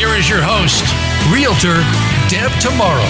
Here is your host, Realtor Deb Tomorrow.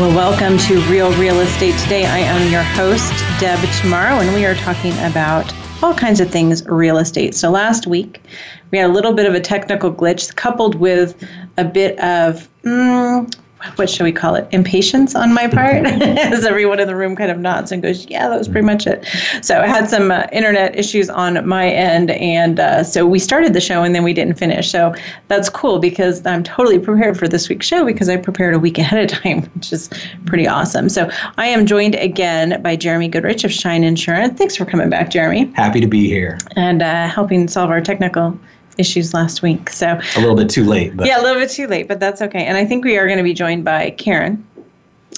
Well, welcome to Real Real Estate Today. I am your host, Deb Tomorrow, and we are talking about all kinds of things real estate. So last week, we had a little bit of a technical glitch coupled with a bit of, mm, what should we call it? Impatience on my part. As everyone in the room kind of nods and goes yeah that was pretty much it. So i had some uh, internet issues on my end and uh, so we started the show and then we didn't finish. So that's cool because i'm totally prepared for this week's show because i prepared a week ahead of time which is pretty awesome. So i am joined again by jeremy goodrich of shine insurance. Thanks for coming back jeremy. Happy to be here. And uh, helping solve our technical issues last week. So a little bit too late. But. Yeah, a little bit too late, but that's okay. And I think we are going to be joined by Karen.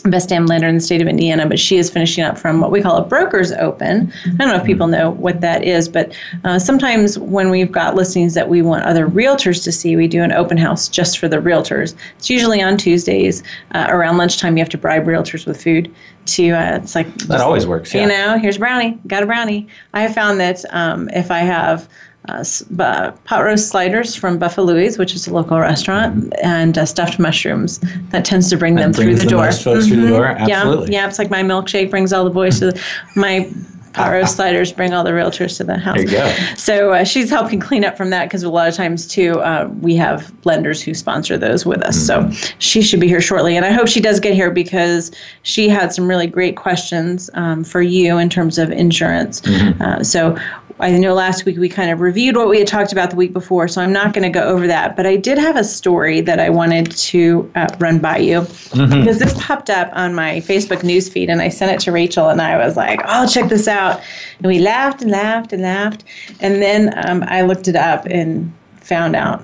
Best damn lender in the state of Indiana, but she is finishing up from what we call a broker's open. I don't know if people know what that is, but uh, sometimes when we've got listings that we want other realtors to see, we do an open house just for the realtors. It's usually on Tuesdays uh, around lunchtime. You have to bribe realtors with food to. Uh, it's like that always works. Yeah. You know, here's a brownie. Got a brownie. I have found that um, if I have uh, pot roast sliders from Buffalo's, which is a local restaurant, mm-hmm. and uh, stuffed mushrooms. That tends to bring them through the, the door. mm-hmm. through the door. Absolutely. Yeah, yeah. It's like my milkshake brings all the boys to the, my pot roast sliders bring all the realtors to the house. There you go. So uh, she's helping clean up from that because a lot of times too uh, we have lenders who sponsor those with us. Mm-hmm. So she should be here shortly, and I hope she does get here because she had some really great questions um, for you in terms of insurance. Mm-hmm. Uh, so I know last week we kind of reviewed what we had talked about the week before, so I'm not going to go over that. But I did have a story that I wanted to uh, run by you mm-hmm. because this popped up on my Facebook news feed, and I sent it to Rachel, and I was like, "Oh, check this out!" And we laughed and laughed and laughed, and then um, I looked it up and found out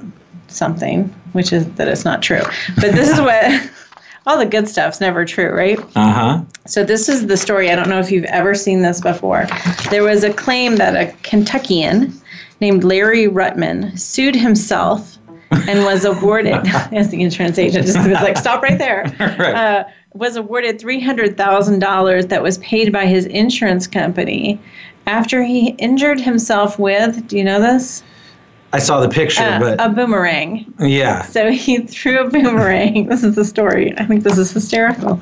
something, which is that it's not true. But this is what. all the good stuff's never true, right? Uh huh. So this is the story. I don't know if you've ever seen this before. There was a claim that a Kentuckian named Larry Rutman sued himself and was awarded as the insurance agent just was like stop right there right. Uh, was awarded $300000 that was paid by his insurance company after he injured himself with do you know this I saw the picture, uh, but a boomerang. Yeah. So he threw a boomerang. this is the story. I think this is hysterical.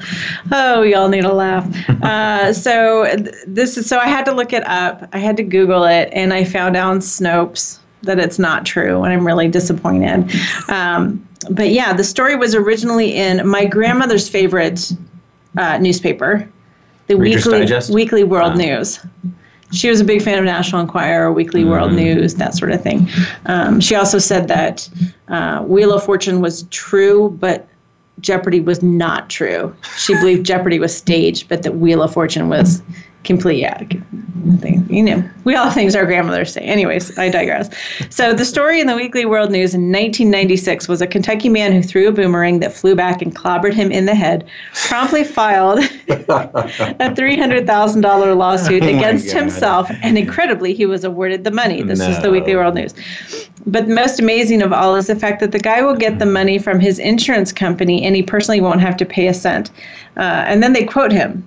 Oh, we all need a laugh. Uh, so this is so I had to look it up. I had to Google it, and I found out on Snopes that it's not true, and I'm really disappointed. Um, but yeah, the story was originally in my grandmother's favorite uh, newspaper, the Reader's Weekly Digest? Weekly World News she was a big fan of National Enquirer, Weekly World mm. News, that sort of thing. Um, she also said that uh, Wheel of Fortune was true, but Jeopardy was not true. She believed Jeopardy was staged, but that Wheel of Fortune was complete. Yeah, you know, we all things our grandmothers say. Anyways, I digress. So the story in the Weekly World News in 1996 was a Kentucky man who threw a boomerang that flew back and clobbered him in the head. Promptly filed a $300,000 lawsuit oh against himself, and incredibly, he was awarded the money. This no. is the Weekly World News. But most amazing of all is the fact that the guy will get the money from his insurance company, and he personally won't have to pay a cent. Uh, and then they quote him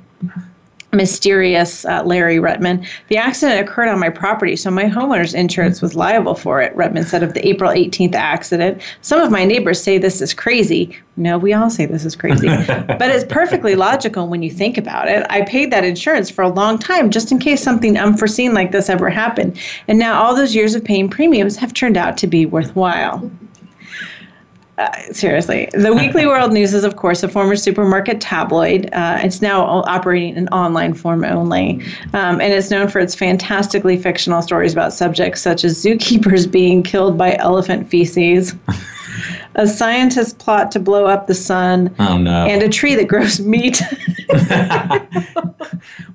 mysterious uh, Larry Rutman. The accident occurred on my property, so my homeowner's insurance was liable for it, Rutman said of the April 18th accident. Some of my neighbors say this is crazy. No, we all say this is crazy. but it's perfectly logical when you think about it. I paid that insurance for a long time just in case something unforeseen like this ever happened. And now all those years of paying premiums have turned out to be worthwhile. Uh, seriously, the Weekly World News is, of course, a former supermarket tabloid. Uh, it's now operating in online form only, um, and it's known for its fantastically fictional stories about subjects such as zookeepers being killed by elephant feces. a scientist plot to blow up the sun, oh, no. and a tree that grows meat.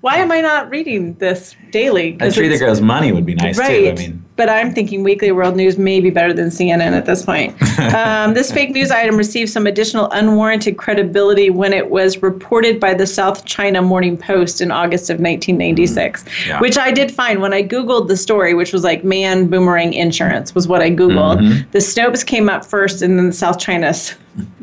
Why am I not reading this daily? A tree that grows money would be nice right. too. I mean, but I'm thinking Weekly World News may be better than CNN at this point. Um, this fake news item received some additional unwarranted credibility when it was reported by the South China Morning Post in August of 1996, mm, yeah. which I did find when I Googled the story, which was like man boomerang insurance was what I Googled. Mm-hmm. The Snopes came up first, and then South China's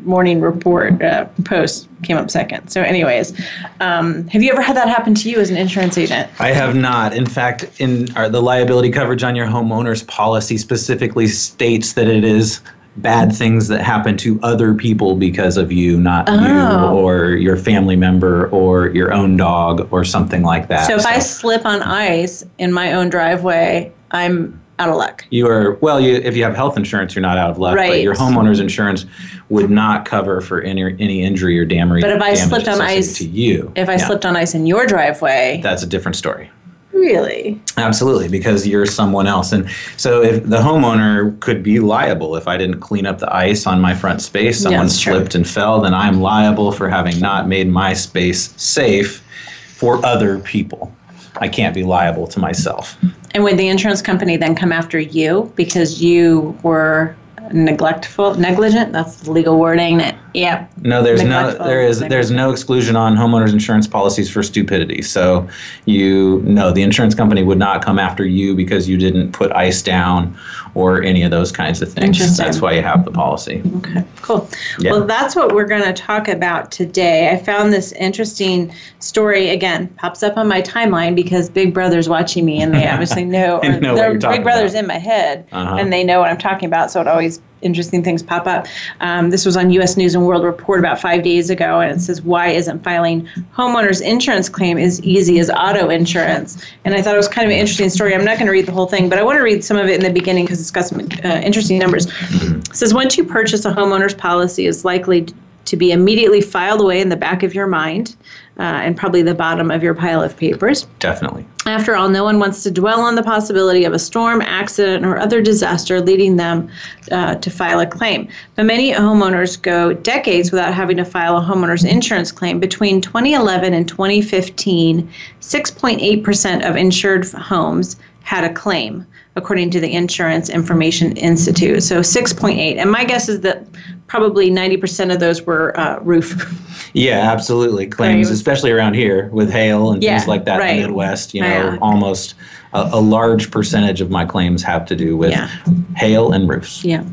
morning report uh, post came up second. So, anyways, um, have you ever had that happen to you as an insurance agent? I have not. In fact, in our, the liability coverage on your homeowner's policy specifically states that it is bad things that happen to other people because of you, not oh. you or your family member or your own dog or something like that. So if so. I slip on ice in my own driveway, I'm out of luck. You are well. You if you have health insurance, you're not out of luck. Right. But your homeowner's insurance would not cover for any any injury or damage. But if I slipped on ice to you, if I yeah. slipped on ice in your driveway, that's a different story. Really? Absolutely, because you're someone else. And so if the homeowner could be liable if I didn't clean up the ice on my front space, someone slipped true. and fell, then I'm liable for having not made my space safe for other people. I can't be liable to myself. And would the insurance company then come after you because you were neglectful, negligent? That's the legal wording. Yeah. No, there's no there is there's no exclusion on homeowners insurance policies for stupidity. So you no, the insurance company would not come after you because you didn't put ice down or any of those kinds of things. That's why you have the policy. Okay, cool. Yeah. Well, that's what we're going to talk about today. I found this interesting story again pops up on my timeline because Big Brother's watching me and they obviously know, know Big Brother's about. in my head uh-huh. and they know what I'm talking about. So it always interesting things pop up. Um, this was on U.S. News and World Report about five days ago, and it says why isn't filing homeowners insurance claim as easy as auto insurance? And I thought it was kind of an interesting story. I'm not going to read the whole thing, but I want to read some of it in the beginning because it's got some uh, interesting numbers. It says once you purchase a homeowner's policy, is likely to be immediately filed away in the back of your mind uh, and probably the bottom of your pile of papers. Definitely. After all, no one wants to dwell on the possibility of a storm, accident, or other disaster leading them uh, to file a claim. But many homeowners go decades without having to file a homeowner's insurance claim. Between 2011 and 2015, 6.8% of insured homes had a claim according to the Insurance Information Institute. So 6.8. And my guess is that probably 90% of those were uh, roof. Yeah, absolutely. Claims, especially around here with hail and yeah, things like that right. in the Midwest, you know, yeah. almost a, a, large percentage of my claims have to do with yeah. hail and roofs. Yeah.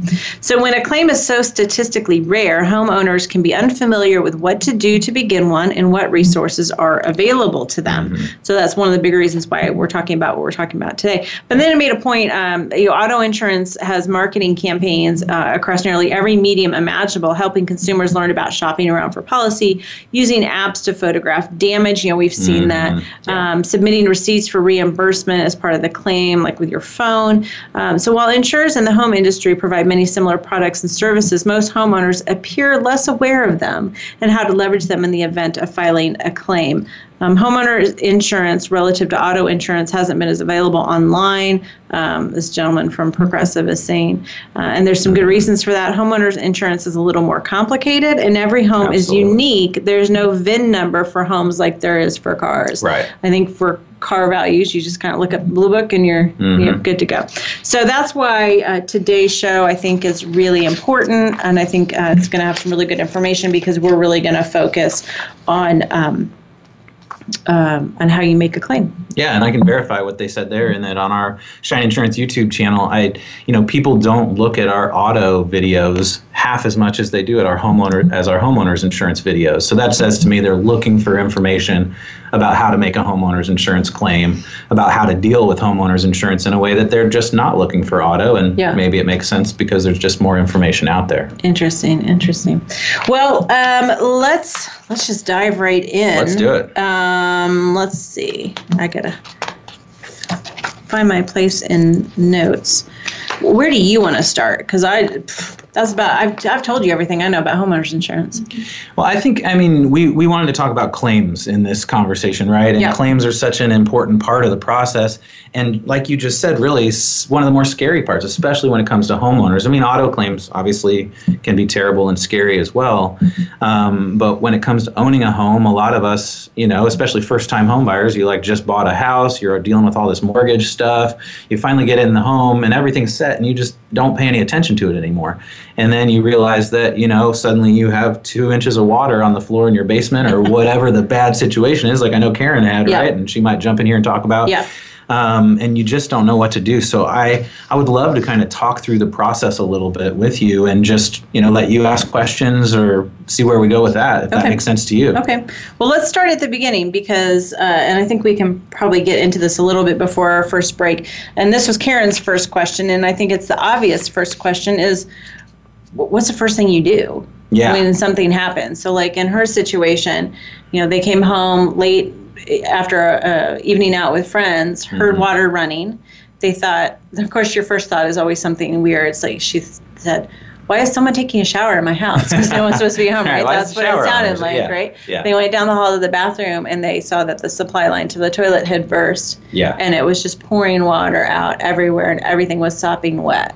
So when a claim is so statistically rare, homeowners can be unfamiliar with what to do to begin one and what resources are available to them. Mm-hmm. So that's one of the big reasons why we're talking about what we're talking about today. But then I made a point. Um, you know, auto insurance has marketing campaigns uh, across nearly every medium imaginable, helping consumers learn about shopping around for policy, using apps to photograph damage. You know, we've seen mm-hmm. that. Yeah. Um, submitting receipts for reimbursement as part of the claim, like with your phone. Um, so while insurers in the home industry provide many similar products and services, most homeowners appear less aware of them and how to leverage them in the event of filing a claim. Um, homeowner insurance relative to auto insurance hasn't been as available online. Um, this gentleman from Progressive is saying, uh, and there's some good reasons for that. Homeowners insurance is a little more complicated, and every home Absolutely. is unique. There's no VIN number for homes like there is for cars. Right. I think for car values, you just kind of look up Blue Book and you're mm-hmm. you're good to go. So that's why uh, today's show I think is really important, and I think uh, it's going to have some really good information because we're really going to focus on. Um, um, on how you make a claim. Yeah, and I can verify what they said there, and that on our Shine Insurance YouTube channel, I, you know, people don't look at our auto videos half as much as they do at our homeowner as our homeowners insurance videos. So that says to me they're looking for information about how to make a homeowner's insurance claim, about how to deal with homeowners insurance in a way that they're just not looking for auto, and yeah. maybe it makes sense because there's just more information out there. Interesting, interesting. Well, um, let's let's just dive right in. Let's do it. Um, let's see. I gotta find my place in notes. Where do you want to start? Because I that's about I've, I've told you everything I know about homeowners insurance. Well, I think I mean we we wanted to talk about claims in this conversation, right? And claims are such an important part of the process. And like you just said, really one of the more scary parts, especially when it comes to homeowners. I mean, auto claims obviously can be terrible and scary as well. Um, but when it comes to owning a home, a lot of us, you know, especially first-time homebuyers, you like just bought a house, you're dealing with all this mortgage stuff. You finally get in the home and everything's set, and you just don't pay any attention to it anymore. And then you realize that you know suddenly you have two inches of water on the floor in your basement or whatever the bad situation is like i know karen had yeah. right? And she might jump in here and talk about yeah um, and you just don't know what to do. So I, I would love to kind of talk through the process a little bit with you and just you know let you ask questions or see where we go with that if okay. that makes sense to you. Okay. Well, let's start at the beginning because, uh, and I think we can probably get into this a little bit before our first break. And this was Karen's first question, and I think it's the obvious first question is what's the first thing you do yeah. when something happens? So, like in her situation, you know, they came home late after a, a evening out with friends, heard mm-hmm. water running. They thought, of course, your first thought is always something weird. It's like she said, why is someone taking a shower in my house? Because no one's supposed to be home, right? That's what it sounded like, yeah. right? Yeah. They went down the hall to the bathroom and they saw that the supply line to the toilet had burst. Yeah. And it was just pouring water out everywhere and everything was sopping wet.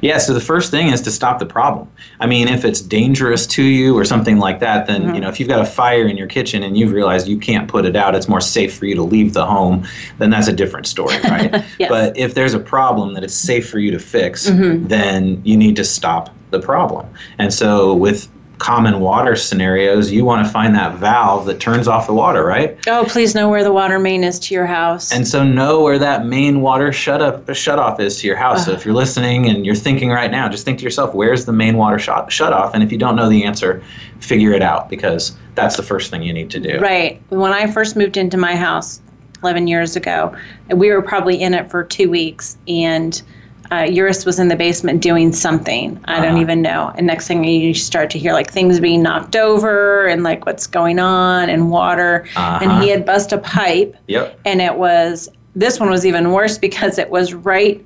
Yeah, so the first thing is to stop the problem. I mean, if it's dangerous to you or something like that, then mm-hmm. you know if you've got a fire in your kitchen and you've realized you can't put it out, it's more safe for you to leave the home. Then that's a different story, right? yes. But if there's a problem that it's safe for you to fix, mm-hmm. then you need to stop the problem. And so with common water scenarios, you want to find that valve that turns off the water, right? Oh, please know where the water main is to your house. And so know where that main water shut up shut off is to your house. So if you're listening and you're thinking right now, just think to yourself, where's the main water shut shut off? And if you don't know the answer, figure it out because that's the first thing you need to do. Right. When I first moved into my house 11 years ago, we were probably in it for 2 weeks and uh, Eurus was in the basement doing something. I don't uh-huh. even know. And next thing you start to hear like things being knocked over and like what's going on and water. Uh-huh. And he had bust a pipe. Yep. And it was this one was even worse because it was right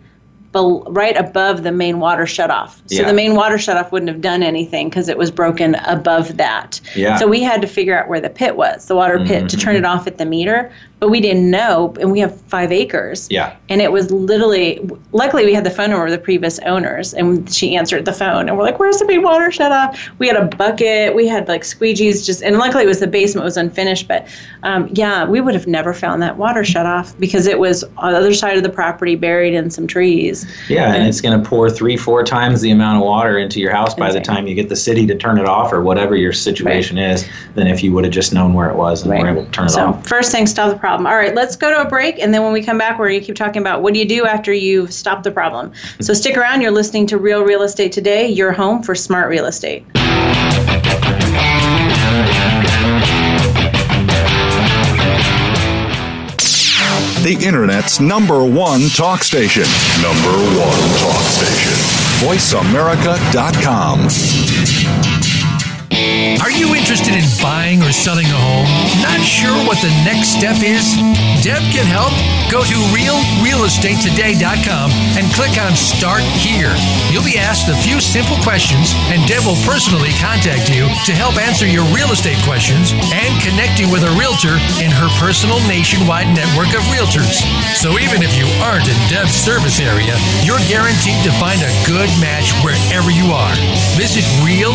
be- right above the main water shutoff. So yeah. the main water shutoff wouldn't have done anything because it was broken above that. Yeah. So we had to figure out where the pit was, the water pit, mm-hmm. to turn it off at the meter but we didn't know and we have five acres. Yeah. And it was literally luckily we had the phone number of the previous owners and she answered the phone and we're like where's the big water? Shut off we had a bucket. We had like squeegees just and luckily it was the basement was unfinished but um, yeah we would have never found that water shut off because it was on the other side of the property buried in some trees. Yeah and, and it's going to pour three four times the amount of water into your house by the time you get the city to turn it off or whatever your situation right. is than if you would have just known where it was and right. were able to turn it so off. first thing stop the problem problem. All right, let's go to a break. And then when we come back, we're going to keep talking about what do you do after you've stopped the problem. So stick around. You're listening to Real Real Estate Today, your home for smart real estate. The Internet's number one talk station. Number one talk station. VoiceAmerica.com. Are you interested in buying or selling a home? Not sure what the next step is? Deb can help. Go to realrealestatetoday.com and click on Start Here. You'll be asked a few simple questions, and Deb will personally contact you to help answer your real estate questions and connect you with a realtor in her personal nationwide network of realtors. So even if you aren't in Deb's service area, you're guaranteed to find a good match wherever you are. Visit Real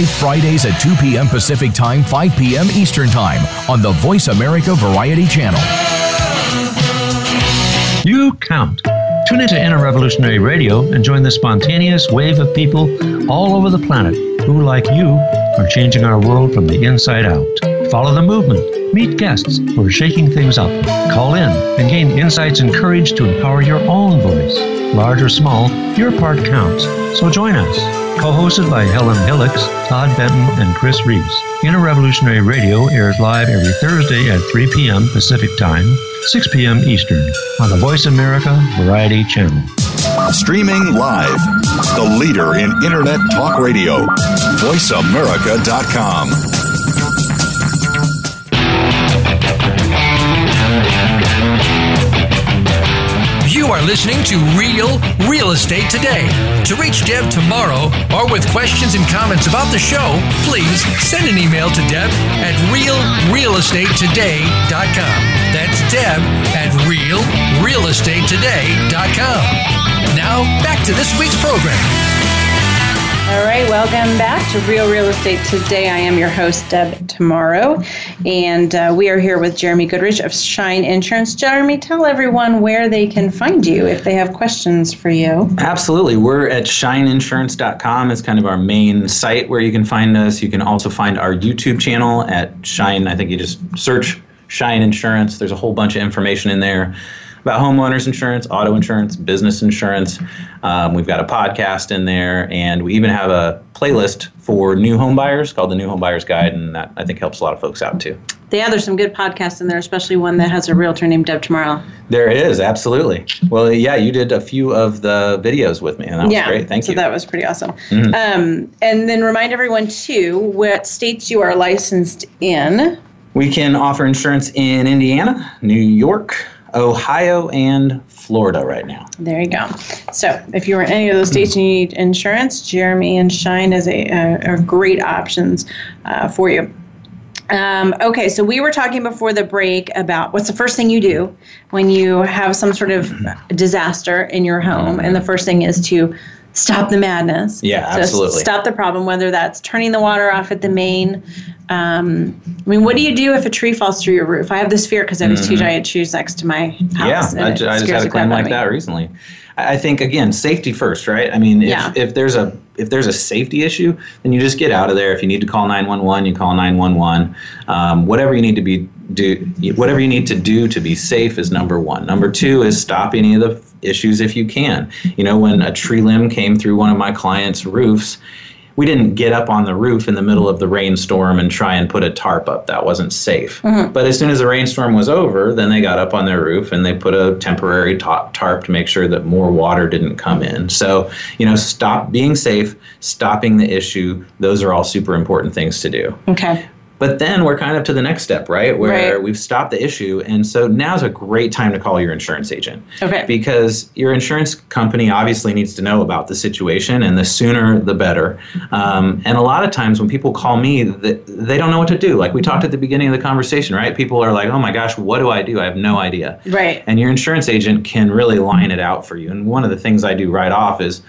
live Fridays at 2 p.m. Pacific Time, 5 p.m. Eastern Time on the Voice America Variety Channel. You count. Tune into Inner Revolutionary Radio and join the spontaneous wave of people all over the planet who, like you, are changing our world from the inside out. Follow the movement. Meet guests who are shaking things up. Call in and gain insights and courage to empower your own voice. Large or small, your part counts. So join us. Co-hosted by Helen Hillocks, Todd Benton, and Chris Reeves. Inner Revolutionary Radio airs live every Thursday at 3 p.m. Pacific Time, 6 p.m. Eastern on the Voice America Variety Channel. Streaming live, the leader in Internet Talk Radio, voiceamerica.com. are listening to Real Real Estate Today. To reach Deb tomorrow or with questions and comments about the show, please send an email to Deb at realrealestatetoday.com. That's Deb at realrealestatetoday.com. Now, back to this week's program. All right, welcome back to Real Real Estate Today. I am your host, Deb Tomorrow, and uh, we are here with Jeremy Goodrich of Shine Insurance. Jeremy, tell everyone where they can find you if they have questions for you. Absolutely. We're at shineinsurance.com. It's kind of our main site where you can find us. You can also find our YouTube channel at Shine. I think you just search Shine Insurance. There's a whole bunch of information in there about homeowners insurance, auto insurance, business insurance. Um, we've got a podcast in there, and we even have a playlist for new home buyers called the New Home Buyers Guide, and that I think helps a lot of folks out too. Yeah, there's some good podcasts in there, especially one that has a realtor named Deb Tomorrow. There is, absolutely. Well, yeah, you did a few of the videos with me, and that was yeah, great. Thank so you. So that was pretty awesome. Mm-hmm. Um, and then remind everyone, too, what states you are licensed in. We can offer insurance in Indiana, New York, Ohio and Florida right now. There you go. So if you're in any of those states and you need insurance, Jeremy and Shine is a, a, a great options uh, for you. Um, okay, so we were talking before the break about what's the first thing you do when you have some sort of disaster in your home, and the first thing is to stop the madness. Yeah, absolutely. Stop the problem, whether that's turning the water off at the main. Um, I mean, what do you do if a tree falls through your roof? I have this fear because I have mm-hmm. two giant trees next to my house. Yeah, I, I just had a claim like that recently. I think again, safety first, right? I mean, if, yeah. if there's a if there's a safety issue, then you just get out of there. If you need to call 911, you call 911. Um, whatever you need to be do, whatever you need to do to be safe is number one. Number two is stop any of the issues if you can. You know, when a tree limb came through one of my clients' roofs, we didn't get up on the roof in the middle of the rainstorm and try and put a tarp up. That wasn't safe. Mm-hmm. But as soon as the rainstorm was over, then they got up on their roof and they put a temporary tarp to make sure that more water didn't come in. So, you know, stop being safe, stopping the issue. Those are all super important things to do. Okay. But then we're kind of to the next step, right? Where right. we've stopped the issue. And so now's a great time to call your insurance agent. Okay. Because your insurance company obviously needs to know about the situation, and the sooner the better. Um, and a lot of times when people call me, they don't know what to do. Like we talked at the beginning of the conversation, right? People are like, oh my gosh, what do I do? I have no idea. Right. And your insurance agent can really line it out for you. And one of the things I do right off is,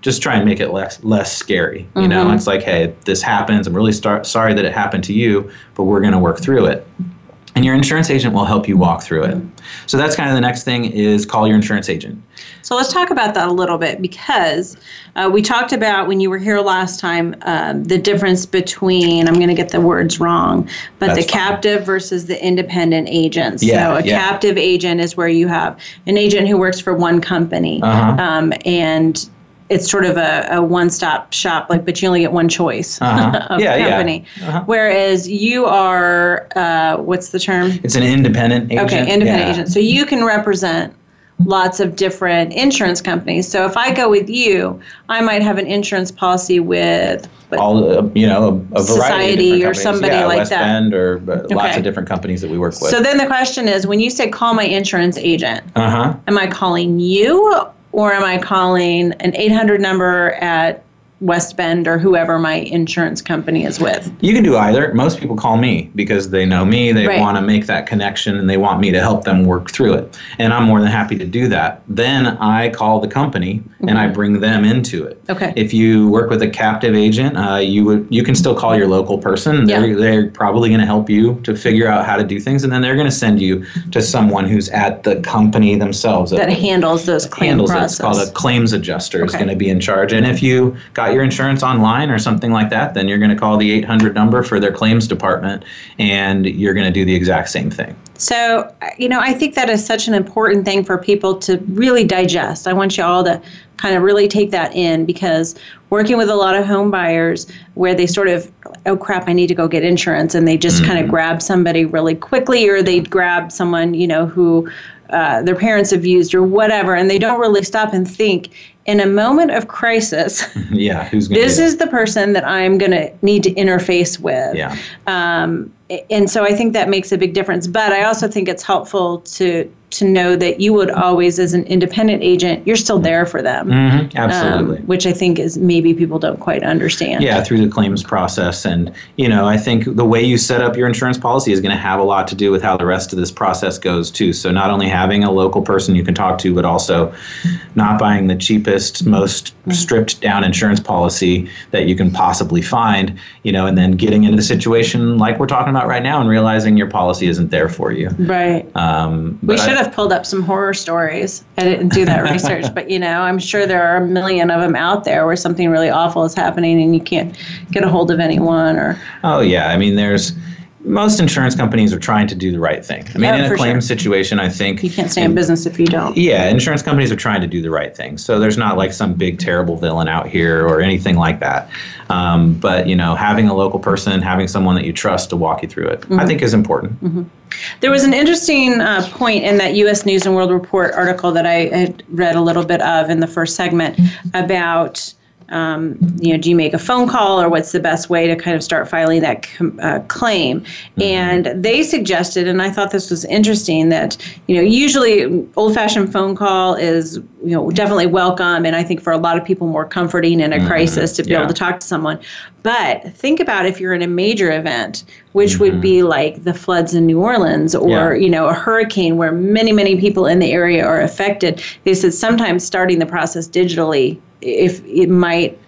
just try and make it less less scary. You mm-hmm. know, it's like, hey, this happens. I'm really star- sorry that it happened to you, but we're going to work through it. And your insurance agent will help you walk through it. So that's kind of the next thing is call your insurance agent. So let's talk about that a little bit because uh, we talked about when you were here last time uh, the difference between I'm going to get the words wrong, but that's the captive fine. versus the independent agents. Yeah, so a yeah. captive agent is where you have an agent who works for one company, uh-huh. um, and it's sort of a, a one-stop shop like but you only get one choice uh-huh. of yeah, company yeah. Uh-huh. whereas you are uh, what's the term it's an independent agent okay independent yeah. agent so you can represent lots of different insurance companies so if i go with you i might have an insurance policy with all uh, you know a, a society or somebody yeah, like West that Bend or uh, okay. lots of different companies that we work with so then the question is when you say call my insurance agent uh-huh. am i calling you or am I calling an 800 number at West Bend or whoever my insurance company is with. You can do either. Most people call me because they know me, they right. want to make that connection, and they want me to help them work through it. And I'm more than happy to do that. Then I call the company mm-hmm. and I mm-hmm. bring them into it. Okay. If you work with a captive agent, uh, you would you can still call your local person. They're, yeah. they're probably going to help you to figure out how to do things, and then they're going to send you to someone who's at the company themselves that, handles those claims handles process. It. It's called a claims adjuster okay. is going to be in charge. And if you got got your insurance online or something like that, then you're going to call the 800 number for their claims department and you're going to do the exact same thing. So, you know, I think that is such an important thing for people to really digest. I want you all to kind of really take that in because working with a lot of home buyers where they sort of, oh crap, I need to go get insurance, and they just mm-hmm. kind of grab somebody really quickly, or they grab someone, you know, who uh, their parents have used or whatever, and they don't really stop and think in a moment of crisis. yeah, who's this is the person that I'm going to need to interface with. Yeah. Um, and so I think that makes a big difference. But I also think it's helpful to to know that you would always, as an independent agent, you're still there for them. Mm-hmm, absolutely. Um, which I think is maybe people don't quite understand. Yeah, through the claims process. And, you know, I think the way you set up your insurance policy is going to have a lot to do with how the rest of this process goes, too. So not only having a local person you can talk to, but also not buying the cheapest, most mm-hmm. stripped down insurance policy that you can possibly find, you know, and then getting into the situation like we're talking about right now and realizing your policy isn't there for you. Right. Um, we should have pulled up some horror stories. I didn't do that research, but you know, I'm sure there are a million of them out there where something really awful is happening and you can't get a hold of anyone or. Oh yeah, I mean, there's most insurance companies are trying to do the right thing. I mean, in a claim sure. situation, I think you can't stay in business if you don't. Yeah, insurance companies are trying to do the right thing. So there's not like some big terrible villain out here or anything like that. Um, but you know, having a local person, having someone that you trust to walk you through it, mm-hmm. I think is important. Mm-hmm. There was an interesting uh, point in that U.S. News and World Report article that I had read a little bit of in the first segment about um, you know, do you make a phone call or what's the best way to kind of start filing that com- uh, claim? Mm-hmm. And they suggested, and I thought this was interesting, that, you know, usually old fashioned phone call is, you know, definitely welcome. And I think for a lot of people more comforting in a mm-hmm. crisis to be yeah. able to talk to someone. But think about if you're in a major event, which mm-hmm. would be like the floods in New Orleans or, yeah. you know, a hurricane where many, many people in the area are affected. They said sometimes starting the process digitally if it might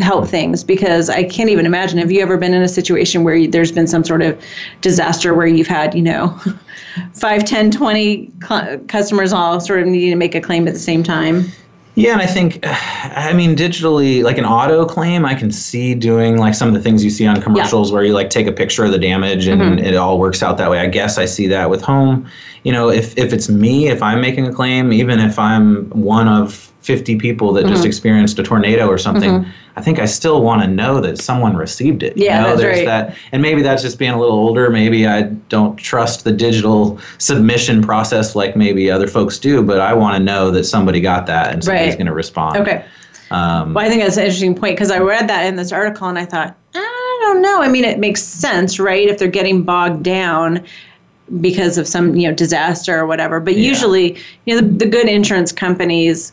help things because I can't even imagine. Have you ever been in a situation where there's been some sort of disaster where you've had, you know, 5, 10, 20 cl- customers all sort of needing to make a claim at the same time? Yeah, and I think, I mean, digitally, like an auto claim, I can see doing like some of the things you see on commercials yeah. where you like take a picture of the damage and mm-hmm. it all works out that way. I guess I see that with home. You know, if, if it's me, if I'm making a claim, even if I'm one of 50 people that mm-hmm. just experienced a tornado or something, mm-hmm. I think I still want to know that someone received it. Yeah, you know, that's there's right. that and maybe that's just being a little older. Maybe I don't trust the digital submission process like maybe other folks do, but I want to know that somebody got that and somebody's right. going to respond. Okay. Um, well, I think that's an interesting point because I read that in this article and I thought, I don't know. I mean, it makes sense, right? If they're getting bogged down because of some you know disaster or whatever. But yeah. usually, you know, the, the good insurance companies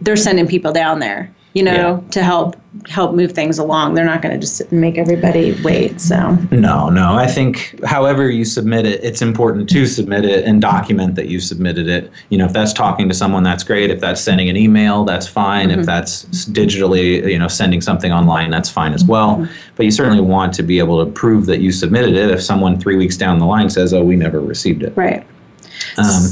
they're sending people down there you know, yeah. to help help move things along. They're not going to just sit and make everybody wait. So no, no. I think however you submit it, it's important to submit it and document that you submitted it. You know, if that's talking to someone, that's great. If that's sending an email, that's fine. Mm-hmm. If that's digitally, you know, sending something online, that's fine as well. Mm-hmm. But you certainly want to be able to prove that you submitted it. If someone three weeks down the line says, "Oh, we never received it," right. Um,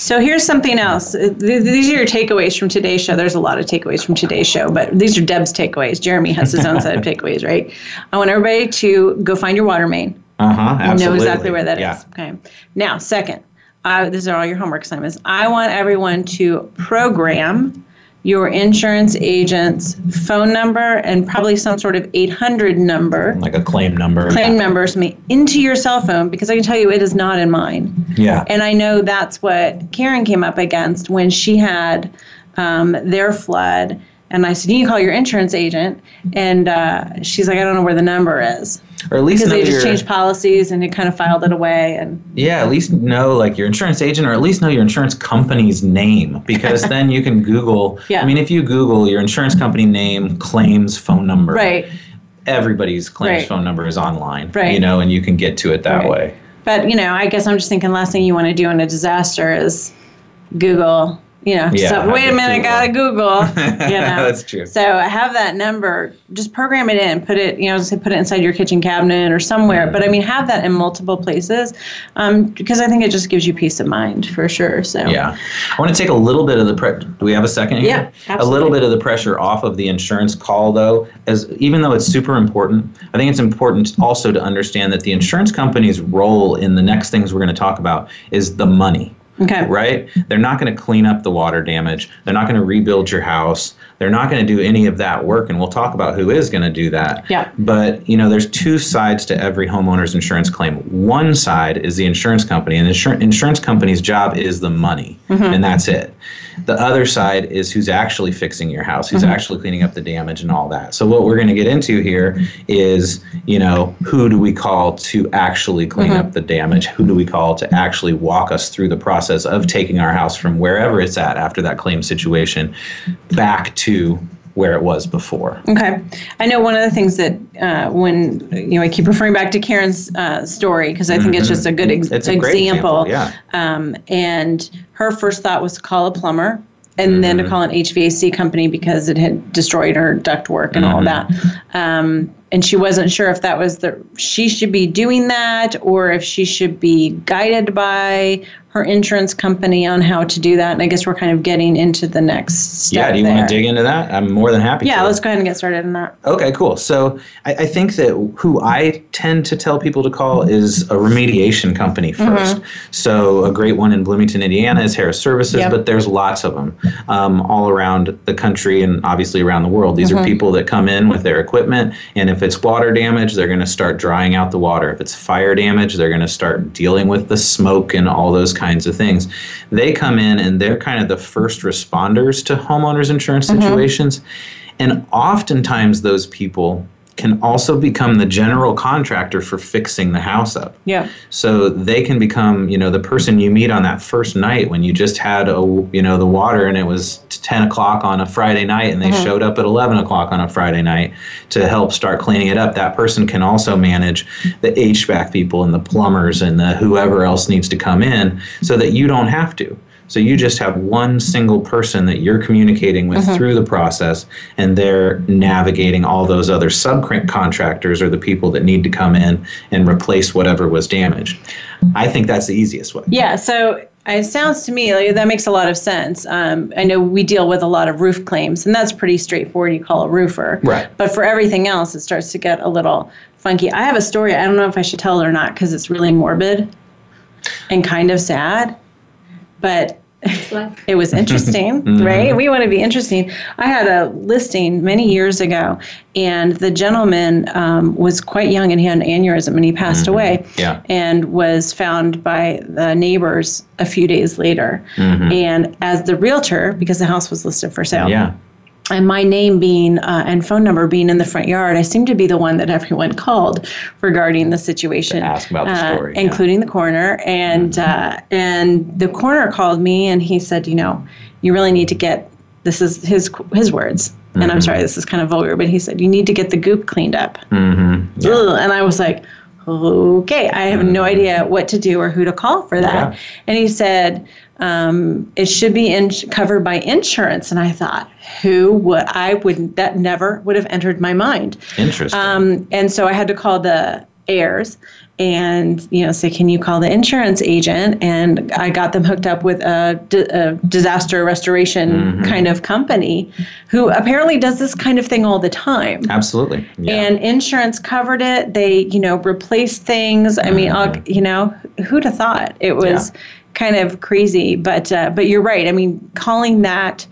so here's something else. These are your takeaways from today's show. There's a lot of takeaways from today's show, but these are Deb's takeaways. Jeremy has his own set of takeaways, right? I want everybody to go find your water main. Uh huh. Absolutely. Know exactly where that yeah. is. Okay. Now, second, uh, these are all your homework assignments. I want everyone to program your insurance agent's phone number and probably some sort of 800 number. Like a claim number. Claim yeah. number into your cell phone because i can tell you it is not in mine. Yeah. And i know that's what karen came up against when she had um, their flood and I said, you can call your insurance agent. And uh, she's like, I don't know where the number is. Or at least because they just your, changed policies and it kind of filed it away. And yeah, at least know like your insurance agent, or at least know your insurance company's name, because then you can Google. Yeah. I mean, if you Google your insurance company name, claims, phone number, right. Everybody's claims right. phone number is online, right. you know, and you can get to it that right. way. But you know, I guess I'm just thinking last thing you want to do in a disaster is Google you know, Yeah, so wait a minute, Google. gotta Google. You know, That's true. So have that number, just program it in, put it, you know, put it inside your kitchen cabinet or somewhere. But I mean, have that in multiple places, um, because I think it just gives you peace of mind for sure. So Yeah. I want to take a little bit of the pre- do we have a second here? Yeah, A little bit of the pressure off of the insurance call though, as even though it's super important, I think it's important also to understand that the insurance company's role in the next things we're going to talk about is the money. Okay. Right? They're not going to clean up the water damage. They're not going to rebuild your house. They're not going to do any of that work and we'll talk about who is going to do that. Yeah. But, you know, there's two sides to every homeowner's insurance claim. One side is the insurance company and the insur- insurance company's job is the money mm-hmm. and that's it. The other side is who's actually fixing your house, who's mm-hmm. actually cleaning up the damage and all that. So what we're going to get into here is, you know, who do we call to actually clean up mm-hmm. the damage? Who do we call to actually walk us through the process of taking our house from wherever it's at after that claim situation back to where it was before? Okay. I know one of the things that uh, when, you know, I keep referring back to Karen's uh, story because I think it's just a good ex- Mm-hmm. It's a great example, yeah. Um, and her first thought was to call a plumber and then Mm-hmm. to call an HVAC company because it had destroyed her ductwork and all that. Mm-hmm. Um, and she wasn't sure if that was the she should be doing that or if she should be guided by her insurance company on how to do that. And I guess we're kind of getting into the next step. Yeah, do you there. want to dig into that? I'm more than happy Yeah, let's go ahead and get started on that. Okay, cool. So I, I think that who I tend to tell people to call is a remediation company 1st So a great one in Bloomington, Indiana is Harris Services, Yep. but there's lots of them um, all around the country and obviously around the world. These are people that come in with their equipment, and if it's water damage, they're going to start drying out the water. If it's fire damage, they're going to start dealing with the smoke and all those kinds of things. They come in and they're kind of the first responders to homeowners insurance mm-hmm. situations. And oftentimes, those people can also become the general contractor for fixing the house up. Yeah. So they can become, you know, the person you meet on that first night when you just had, a, you know, the water and it was 10 o'clock on a Friday night and they mm-hmm. showed up at 11 o'clock on a Friday night to help start cleaning it up. That person can also manage the HVAC people and the plumbers and the whoever else needs to come in so that you don't have to. So you just have one single person that you're communicating with through the process, and they're navigating all those other subcontractors or the people that need to come in and replace whatever was damaged. I think that's the easiest way. Yeah, so it sounds to me like that makes a lot of sense. Um, I know we deal with a lot of roof claims, and that's pretty straightforward. You call a roofer. Right. But for everything else, it starts to get a little funky. I have a story. I don't know if I should tell it or not because it's really morbid and kind of sad, but it was interesting, mm-hmm. right? We want to be interesting. I had a listing many years ago, and the gentleman um, was quite young and he had an aneurysm and he passed mm-hmm. away Yeah. and was found by the neighbors a few days later. Mm-hmm. And as the realtor, because the house was listed for sale, Yeah. And my name being uh, and phone number being in the front yard, I seemed to be the one that everyone called regarding the situation, To ask about the uh, story, yeah. including the coroner. And uh, and the coroner called me and he said, you know, you really need to get this is his his words. And Mm-hmm. I'm sorry, this is kind of vulgar, but he said you need to get the goop cleaned up. Mm-hmm. Ugh, and I was like, okay, I have no idea what to do or who to call for that. Yeah. And he said, um, it should be in, covered by insurance. And I thought, who would I would that never would have entered my mind. Interesting. Um, and so I had to call the heirs and you know say can you call the insurance agent and i got them hooked up with a a disaster restoration kind of company who apparently does this kind of thing all the time Absolutely. Yeah. and insurance covered it they you know replaced things i mean I'll- you know who'd have thought it was kind of crazy but uh, but you're right. I mean calling that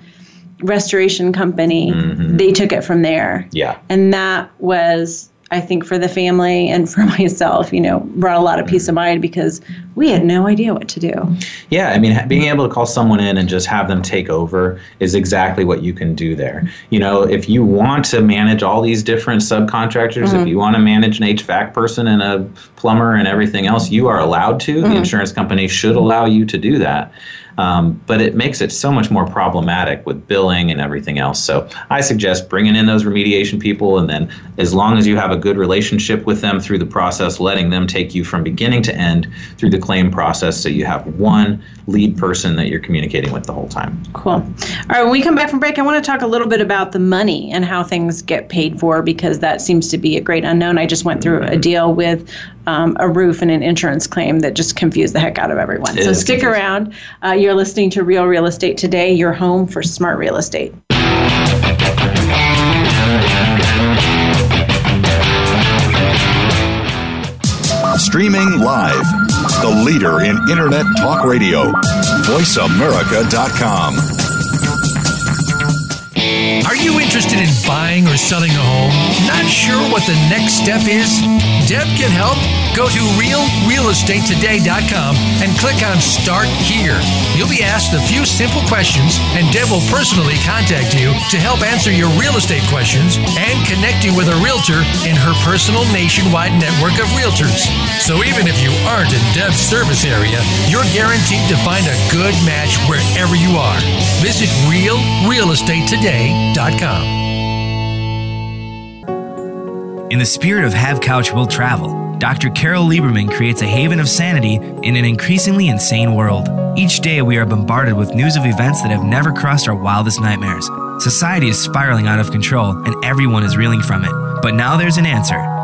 restoration company they took it from there. Yeah. and that was i think for the family and for myself you know brought a lot of peace of mind because we had no idea what to do Yeah, I mean, being able to call someone in and just have them take over is exactly what you can do there. You know, if you want to manage all these different subcontractors, if mm-hmm. you want to manage an HVAC person and a plumber and everything else, you are allowed to. The mm-hmm. insurance company should allow you to do that. Um, but it makes it so much more problematic with billing and everything else. So I suggest bringing in those remediation people, and then as long as you have a good relationship with them through the process, letting them take you from beginning to end through the claim process so you have one lead person that you're communicating with the whole time. Cool. All right, when we come back from break, I want to talk a little bit about the money and how things get paid for because that seems to be a great unknown. I just went through a deal with um, a roof and an insurance claim that just confused the heck out of everyone. It so stick confusing. around. Uh, you're listening to Real Real Estate Today, your home for smart real estate. Streaming live. The leader in Internet talk radio. VoiceAmerica.com. Are you interested in buying or selling a home? Not sure what the next step is? Deb can help Go to realrealestatetoday.com and click on Start Here. You'll be asked a few simple questions, and Deb will personally contact you to help answer your real estate questions and connect you with a realtor in her personal nationwide network of realtors. So even if you aren't in Deb's service area, you're guaranteed to find a good match wherever you are. Visit realrealestatetoday.com. In the spirit of Have Couch Will Travel, Dr. Carole Lieberman creates a haven of sanity in an increasingly insane world. Each day, we are bombarded with news of events that have never crossed our wildest nightmares. Society is spiraling out of control, and everyone is reeling from it. But now there's an answer.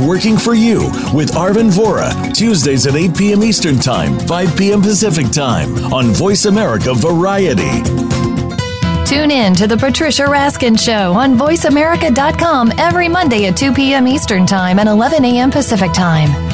Working for You with Arvin Vohra, Tuesdays at 8 p.m. Eastern Time, 5 p.m. Pacific Time on Voice America Variety. Tune in to the Patricia Raskin Show on VoiceAmerica.com every Monday at 2 p.m. Eastern Time and 11 a.m. Pacific Time.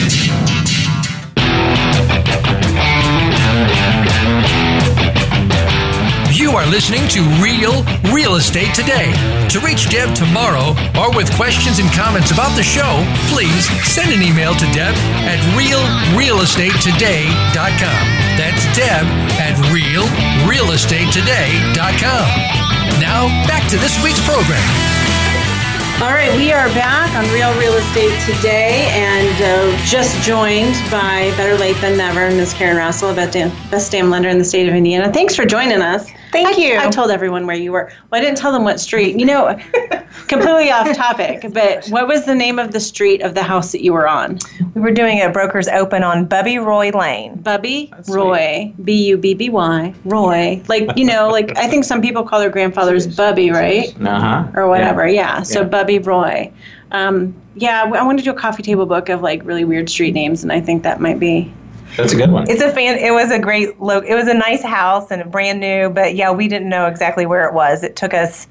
You are listening to Real Real Estate Today. To reach Deb tomorrow or with questions and comments about the show, please send an email to Deb at realrealestatetoday.com. That's Deb at realrealestatetoday.com. Now, back to this week's program. All right, we are back on Real Real Estate today and uh, just joined by Better Late Than Never, Ms. Karen Russell, best damn, best damn lender in the state of Indiana. Thanks for joining us. Thank I, you. I told everyone where you were. Well, I didn't tell them what street. You know, completely off topic, but what was the name of the street of the house that you were on? We were doing a broker's open on Bubby Roy Lane. Bubby That's Roy, B U B B Y, Roy. Like, you know, like I think some people call their grandfathers Bubby, right? Uh huh. Or whatever. Yeah. yeah. So yeah. Bubby Roy. Um, yeah, I want to do a coffee table book of like really weird street names, and I think that might be that's a good one. It's a fan. It was a great look. It was a nice house and brand new, but yeah, we didn't know exactly where it was. It took us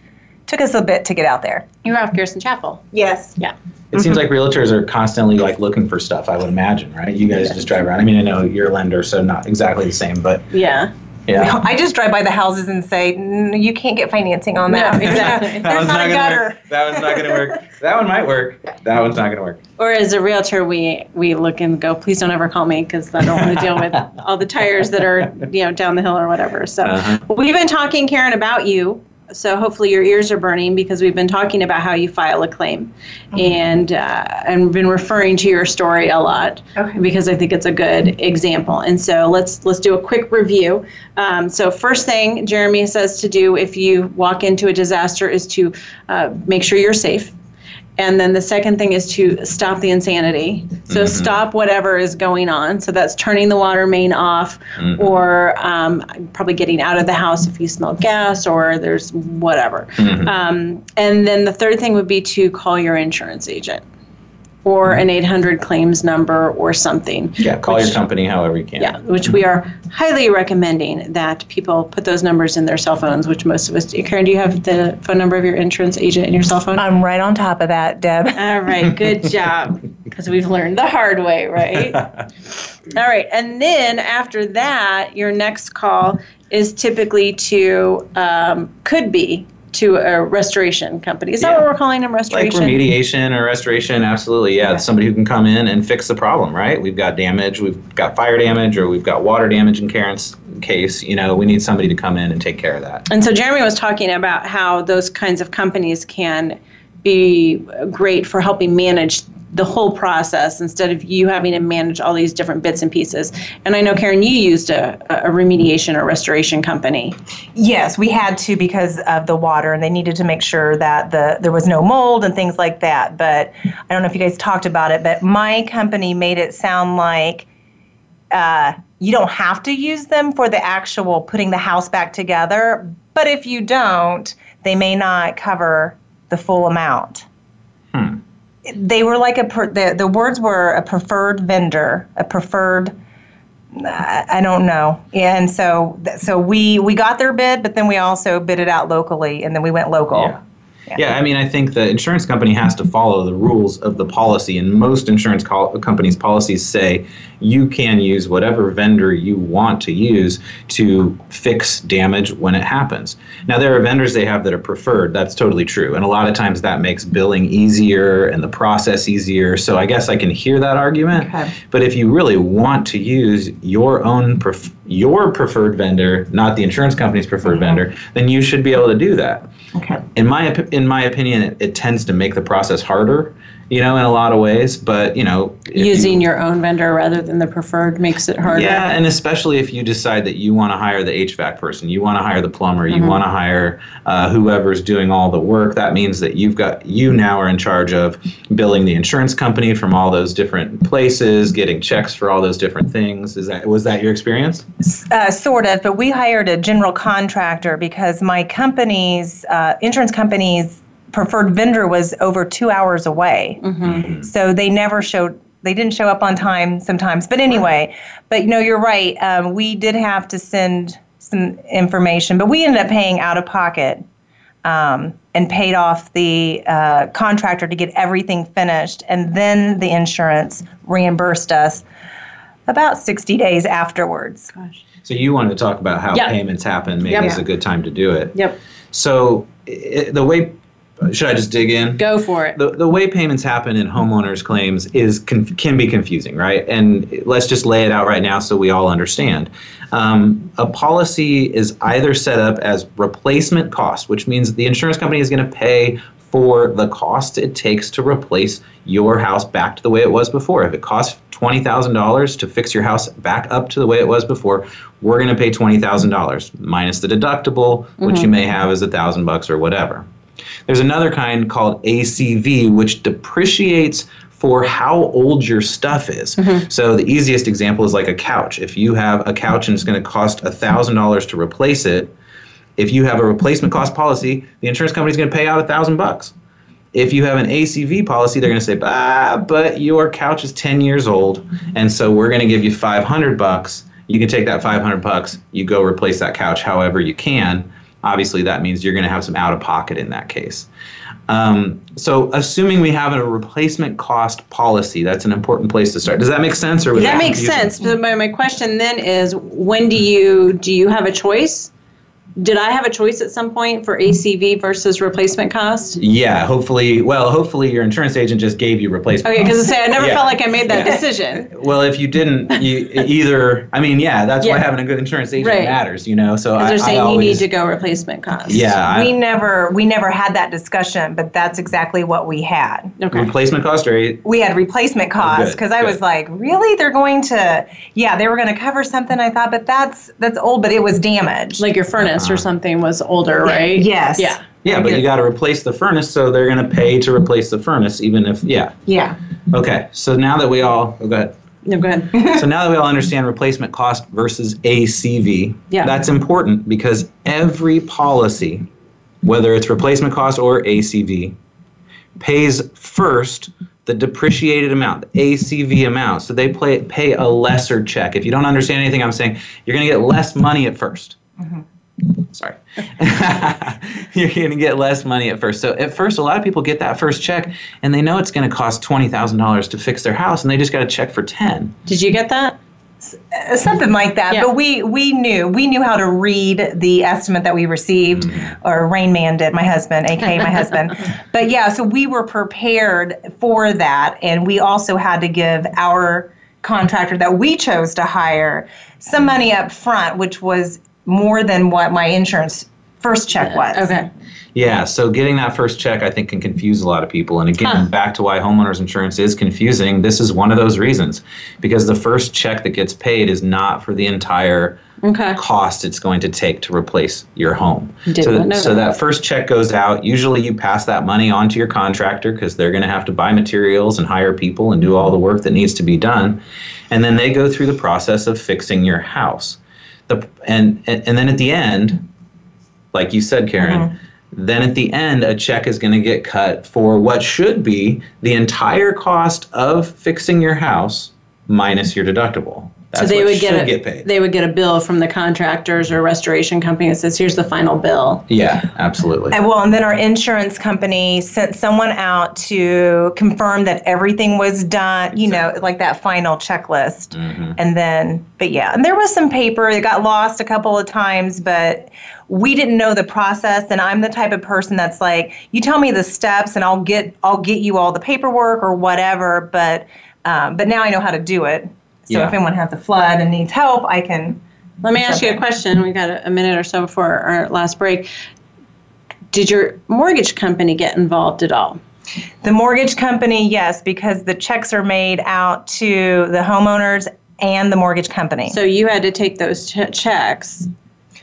took us a bit to get out there. You were off Pearson Chapel. Yes. Yeah. It mm-hmm. seems like realtors are constantly like looking for stuff. I would imagine, right? You guys yeah. just drive around. I mean, I know you're a lender, so not exactly the same, but yeah. Yeah. I just drive by the houses and say, you can't get financing on that. No, exactly. that one's not, not gutter. Work. That one's not going to work. That one might work. That one's not going to work. Or as a realtor, we we look and go, please don't ever call me because I don't want to deal with all the tires that are you know down the hill or whatever. So uh-huh. we've been talking, Karen, about you so hopefully your ears are burning because we've been talking about how you file a claim, mm-hmm. and uh, and been referring to your story a lot okay. because I think it's a good example. And so let's let's do a quick review. Um, so first thing Jeremy says to do if you walk into a disaster is to uh, make sure you're safe. And then the second thing is to stop the insanity. So mm-hmm. stop whatever is going on. So that's turning the water main off, mm-hmm. or um, probably getting out of the house if you smell gas, or there's whatever. Mm-hmm. Um, and then the third thing would be to call your insurance agent or an 800 claims number or something. Yeah, call which, your company however you can. Yeah, which we are highly recommending that people put those numbers in their cell phones, which most of us do. Karen, do you have the phone number of your insurance agent in your cell phone? I'm right on top of that, Deb. All right, good job. Because we've learned the hard way, right? All right, and then after that, your next call is typically to, um, could be to a restoration company. Is that what we're calling them? Restoration? Like remediation or restoration, absolutely. Yeah, okay. somebody who can come in and fix the problem, right? We've got damage, we've got fire damage, or we've got water damage in Karen's case. You know, we need somebody to come in and take care of that. And so Jeremy was talking about how those kinds of companies can be great for helping manage the whole process instead of you having to manage all these different bits and pieces. And I know, Karen, you used a, a remediation or restoration company. Yes, we had to because of the water, and they needed to make sure that the there was no mold and things like that. But I don't know if you guys talked about it, but my company made it sound like uh, you don't have to use them for the actual putting the house back together. But if you don't, they may not cover the full amount. Hmm they were like a per, the, the words were a preferred vendor, a preferred I don't know. And so so we we got their bid, but then we also bid it out locally and then we went local. Yeah. Yeah. yeah, I mean, I think the insurance company has to follow the rules of the policy, and most insurance co- companies' policies say you can use whatever vendor you want to use to fix damage when it happens. Now, there are vendors they have that are preferred. That's totally true, and a lot of times that makes billing easier and the process easier. So I guess I can hear that argument. Okay. But if you really want to use your own pref- your preferred vendor, not the insurance company's preferred mm-hmm. vendor, then you should be able to do that. Okay. In my in my opinion, it, it, tends to make the process harder, you know, in a lot of ways. But you know, using you, your own vendor rather than the preferred makes it harder. Yeah, and especially if you decide that you want to hire the HVAC person, you want to hire the plumber, you mm-hmm. want to hire uh, whoever's doing all the work. That means that you've got you now are in charge of billing the insurance company from all those different places, getting checks for all those different things. Is that was that your experience? Uh, sort of, but we hired a general contractor because my company's uh, insurance company's preferred vendor was over two hours away. Mm-hmm. So they never showed, they didn't show up on time sometimes. But anyway, but you know, you're right. Um, we did have to send some information, but we ended up paying out of pocket um, and paid off the uh, contractor to get everything finished. And then the insurance reimbursed us about 60 days afterwards. Gosh. So you wanted to talk about how yep. payments happen. Maybe yep. it's a good time to do it. Yep. So it, the way should I just dig in? Go for it. The, the way payments happen in homeowners claims is can be confusing, right? And let's just lay it out right now so we all understand. Um, a policy is either set up as replacement cost, which means the insurance company is going to pay for the cost it takes to replace your house back to the way it was before. If it costs $20,000 to fix your house back up to the way it was before, we're going to pay $20,000 minus the deductible, which mm-hmm. you may have as a thousand bucks or whatever. There's another kind called ACV, which depreciates for how old your stuff is. Mm-hmm. So the easiest example is like a couch. If you have a couch and it's going to cost $1,000 to replace it, if you have a replacement cost policy, the insurance company is going to pay out a thousand bucks. If you have an ACV policy, they're going to say, ah, but your couch is 10 years old, and so we're going to give you 500 bucks. You can take that 500 bucks, you go replace that couch however you can obviously that means you're going to have some out of pocket in that case. Um, so, assuming we have a replacement cost policy, that's an important place to start. Does that make sense? Or that makes sense. So my, my question then is, when do you do you have a choice? Did I have a choice at some point for ACV versus replacement cost? Yeah, hopefully. Well, hopefully your insurance agent just gave you replacement. Okay, because I say I never yeah. felt like I made that yeah. decision. Well, if you didn't, you either. I mean, yeah, that's yeah. why having a good insurance agent right. matters. You know, so I, they're saying I always, you need to go replacement cost. Yeah, we I, never we never had that discussion, but that's exactly what we had. Okay. Replacement cost or we had replacement cost because oh, I was like, really? They're going to? Yeah, they were going to cover something. I thought, but that's that's old, but it was damaged. Like your furnace uh-huh. or something was older, right? Yes. Yeah. Yeah, but you got to replace the furnace, so they're going to pay to replace the furnace, even if yeah. Yeah. Okay, so now that we all oh, go ahead. No, go ahead. so now that we all understand replacement cost versus ACV, yeah. that's important because every policy, whether it's replacement cost or ACV, pays first the depreciated amount, the ACV amount. So they play, pay a lesser check. If you don't understand anything I'm saying, you're going to get less money at 1st mm-hmm. Sorry. you're going to get less money at first. So at first, a lot of people get that first check and they know it's going to cost $20,000 to fix their house and they just got a check for 10. Did you get that? Uh, something like that. Yeah. But we we knew we knew how to read the estimate that we received, mm-hmm. or Rain Man did, my husband, aka my husband. But yeah, so we were prepared for that, and we also had to give our contractor that we chose to hire some money up front, which was more than what my insurance first check was. Okay. Yeah, so getting that first check, I think, can confuse a lot of people. And again, huh. back to why homeowners insurance is confusing, this is one of those reasons. Because the first check that gets paid is not for the entire okay. cost it's going to take to replace your home. Didn't so, know so that. that first check goes out. Usually you pass that money on to your contractor because they're going to have to buy materials and hire people and do all the work that needs to be done. And then they go through the process of fixing your house. The, and, and, then at the end, like you said, Karen, mm-hmm then at the end, a check is going to get cut for what should be the entire cost of fixing your house minus your deductible. That's so they would get a get paid. they would get a bill from the contractors or restoration company that says, "Here's the final bill." Yeah, absolutely. And well, and then our insurance company sent someone out to confirm that everything was done. You know, like that final checklist. Mm-hmm. And then, but yeah, and there was some paper that got lost a couple of times, but we didn't know the process and i'm the type of person that's like you tell me the steps and i'll get i'll get you all the paperwork or whatever but um, but now i know how to do it so yeah. if anyone has a flood and needs help i can let me ask you a question we got a, a minute or so before our last break did your mortgage company get involved at all the mortgage company yes because the checks are made out to the homeowners and the mortgage company so you had to take those ch- checks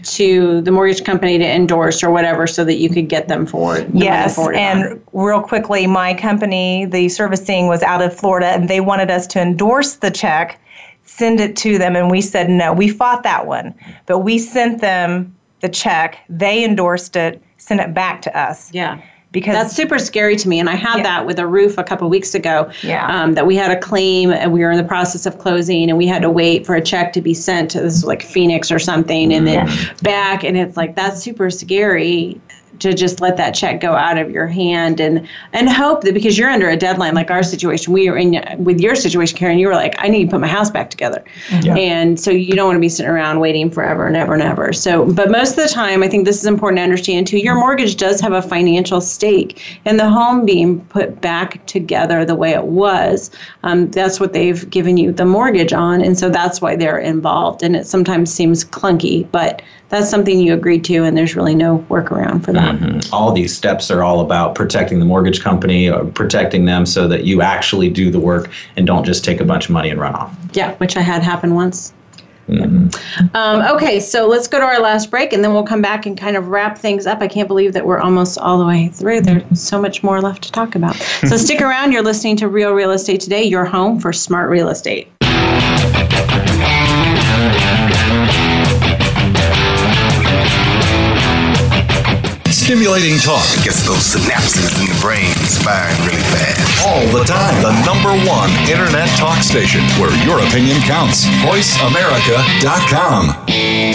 to the mortgage company to endorse or whatever so that you could get them forward. Yes, forward and on. real quickly, my company, the servicing was out of Florida and they wanted us to endorse the check, send it to them, and we said no. We fought that one, but we sent them the check, they endorsed it, sent it back to us. Yeah because that's super scary to me. And I had yeah. that with a roof a couple weeks ago. Yeah. Um, that we had a claim and we were in the process of closing and we had to wait for a check to be sent to this like Phoenix or something and then yeah. back and it's like that's super scary to just let that check go out of your hand and and hope that because you're under a deadline like our situation we were in with your situation Karen you were like I need to put my house back together. Yeah. and so you don't want to be sitting around waiting forever and ever and ever. So but most of the time I think this is important to understand too your mortgage does have a financial stake in the home being put back together the way it was um, that's what they've given you the mortgage on. And so that's why they're involved. And it sometimes seems clunky but that's something you agreed to, and there's really no workaround for that. Mm-hmm. All these steps are all about protecting the mortgage company, or protecting them so that you actually do the work and don't just take a bunch of money and run off. Yeah, which I had happen once. Mm-hmm. Um, okay, so let's go to our last break and then we'll come back and kind of wrap things up. I can't believe that we're almost all the way through. There's so much more left to talk about. So stick around. You're listening to Real Real Estate Today, your home for smart real estate. Stimulating talk. It gets those synapses in the brain firing really fast. All the time. The number one internet talk station where your opinion counts. VoiceAmerica.com.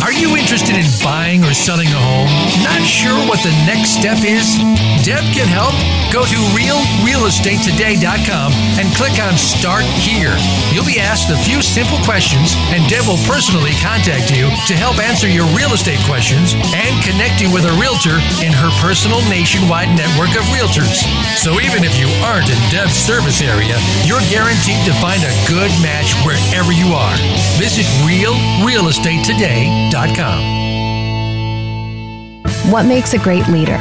Are you interested in buying or selling a home? Not sure what the next step is? Deb can help. Go to realrealestatetoday.com and click on Start Here. You'll be asked a few simple questions, and Deb will personally contact you to help answer your real estate questions and connect you with a realtor in her personal nationwide network of realtors. So even if you aren't in Deb's service area, you're guaranteed to find a good match wherever you are. Visit realrealestatetoday.com. What makes a great leader?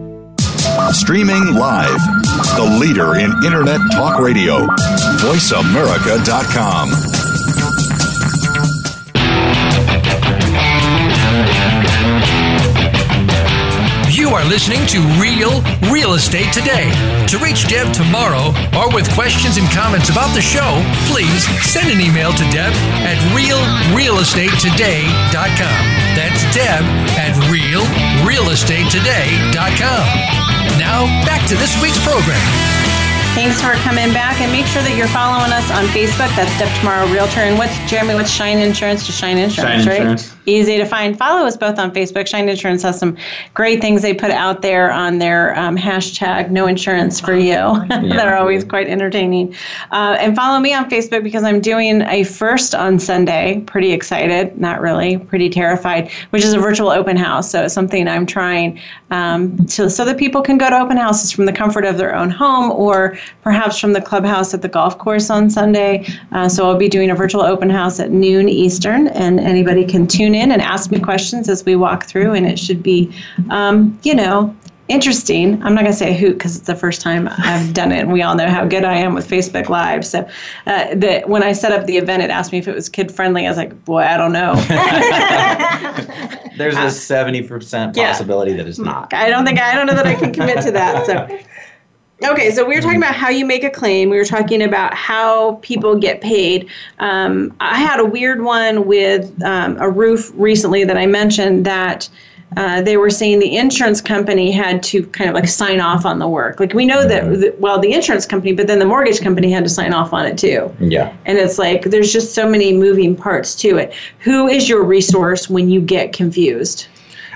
Streaming live. The leader in Internet talk radio. VoiceAmerica.com. You are listening to Real Real Estate Today. To reach Deb tomorrow or with questions and comments about the show, please send an email to Deb at realrealestatetoday.com. That's Deb at realrealestatetoday.com. Now, back to this week's program. Thanks for coming back and make sure that you're following us on Facebook. That's Deb Tomorrow Realtor. And what's Jeremy, what's Shine Insurance to Shine Insurance, Shine right? Insurance. Easy to find. Follow us both on Facebook. Shine Insurance has some great things they put out there on their um, hashtag no insurance for you that are always quite entertaining. Uh, and follow me on Facebook because I'm doing a first on Sunday. Pretty excited, not really, pretty terrified, which is a virtual open house. So it's something I'm trying um, to, so that people can go to open houses from the comfort of their own home or perhaps from the clubhouse at the golf course on Sunday. Uh, so I'll be doing a virtual open house at noon Eastern, and anybody can tune in and ask me questions as we walk through, and it should be, um, you know, interesting. I'm not going to say a hoot because it's the first time I've done it, and we all know how good I am with Facebook Live. So, uh, the, when I set up the event, it asked me if it was kid friendly. I was like, boy, I don't know. There's a 70% Yeah. possibility that it's not. I don't think I don't know that I can commit to that. So Okay, so we were talking about how you make a claim. We were talking about how people get paid. Um, I had a weird one with um, a roof recently that I mentioned that uh, they were saying the insurance company had to kind of like sign off on the work. Like we know that, that, well, the insurance company, but then the mortgage company had to sign off on it too. Yeah. And it's like there's just so many moving parts to it. Who is your resource when you get confused?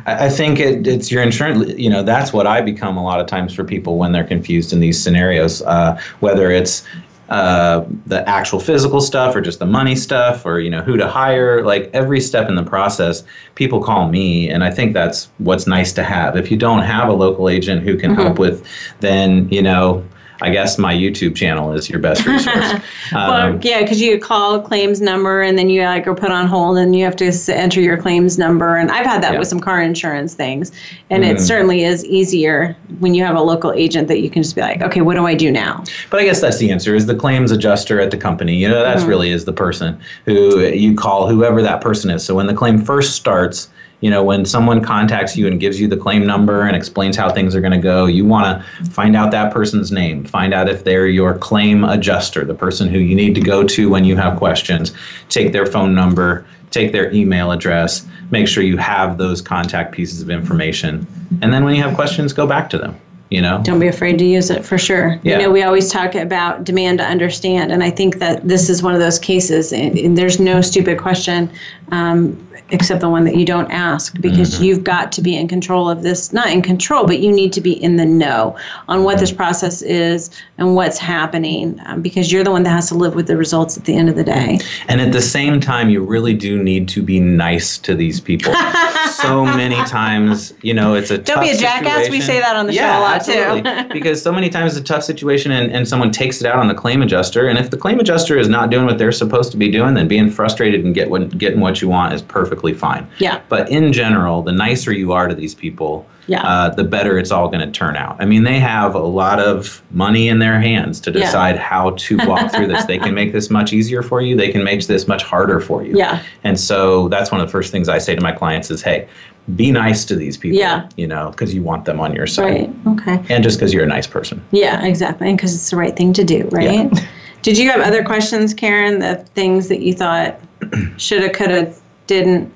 I I think it, it's your insurance. You know, that's what I become a lot of times for people when they're confused in these scenarios. Uh, whether it's uh, the actual physical stuff or just the money stuff or you know who to hire like every step in the process people call me and i think that's what's nice to have if you don't have a local agent who can help with then you know i guess my youtube channel is your best resource well, Um, yeah, because you call claims number and then you like are put on hold and you have to enter your claims number. And I've had that Yeah. with some car insurance things, and it Mhm. certainly is easier when you have a local agent that you can just be like, okay, what do I do now? But I guess that's the answer is the claims adjuster at the company. You know, that's Mhm. really is the person who you call whoever that person is. So when the claim first starts, you know, when someone contacts you and gives you the claim number and explains how things are going to go, you want to find out that person's name. Find out if they're your claim adjuster, the person who you need to go to when you have questions. Take their phone number, take their email address, make sure you have those contact pieces of information. And then when you have questions, go back to them, you know? Don't be afraid to use it for sure. Yeah. You know, we always talk about demand to understand, and I think that this is one of those cases, and, and there's no stupid question. Um, except the one that you don't ask because Mm-hmm. you've got to be in control of this not in control but you need to be in the know on what this process is and what's happening um, because you're the one that has to live with the results at the end of the day And at the same time, you really do need to be nice to these people. so many times, you know, it's a Don't be a jackass. We say that on the show a lot, too. because so many times it's a tough situation and, and someone takes it out on the claim adjuster. And if the claim adjuster is not doing what they're supposed to be doing, then being frustrated and get what, getting what you want is perfectly perfectly fine. Yeah. But in general, the nicer you are to these people, yeah. uh, the better it's all going to turn out. I mean, they have a lot of money in their hands to Yeah. decide how to walk through this. They can make this much easier for you. They can make this much harder for you. Yeah. And so that's one of the first things I say to my clients is, hey, be nice to these people. Yeah. You know, because you want them on your side. Right. Okay. And just because you're a nice person. Yeah, exactly. And because it's the right thing to do, right? Did you have other questions, Karen? The things that you thought shoulda, coulda, didn't? Would do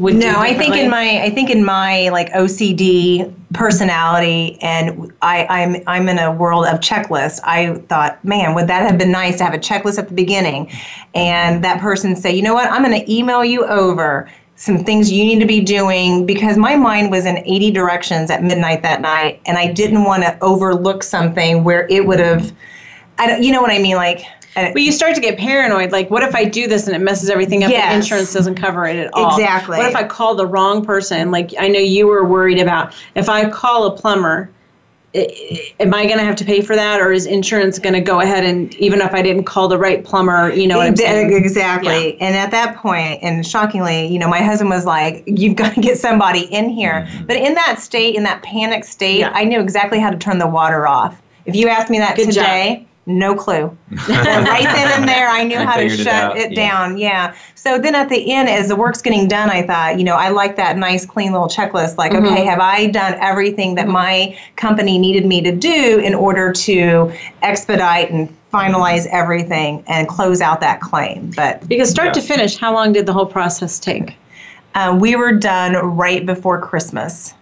no, I think in my I think in my like OCD personality, and I, I'm I'm in a world of checklists. I thought, man, would that have been nice to have a checklist at the beginning, and that person say, you know what, I'm going to email you over some things you need to be doing because my mind was in 80 directions at midnight that night, and I didn't want to overlook something where it would have, I don't, you know what I mean, like. I- But you start to get paranoid. Like, what if I do this and it messes everything up? Yes. and insurance doesn't cover it at all. Exactly. What if I call the wrong person? Like, I know you were worried about if I call a plumber, am I going to have to pay for that, or is insurance going to go ahead and even if I didn't call the right plumber, you know what I'm saying? Exactly. And at that point, and shockingly, you know, my husband was like, "You've got to get somebody in here." Mm-hmm. But in that state, in that panic state, Yeah. I knew exactly how to turn the water off. If you asked me that Good job. Today, no clue. right then and there, I knew You how to figured it shut it, yeah. down. Yeah. So then at the end, as the work's getting done, I thought, you know, I like that nice, clean little checklist. Like, Mm-hmm. okay, have I done everything that my company needed me to do in order to expedite and finalize everything and close out that claim? But Because start to finish, how long did the whole process take? uh, we were done right before Christmas.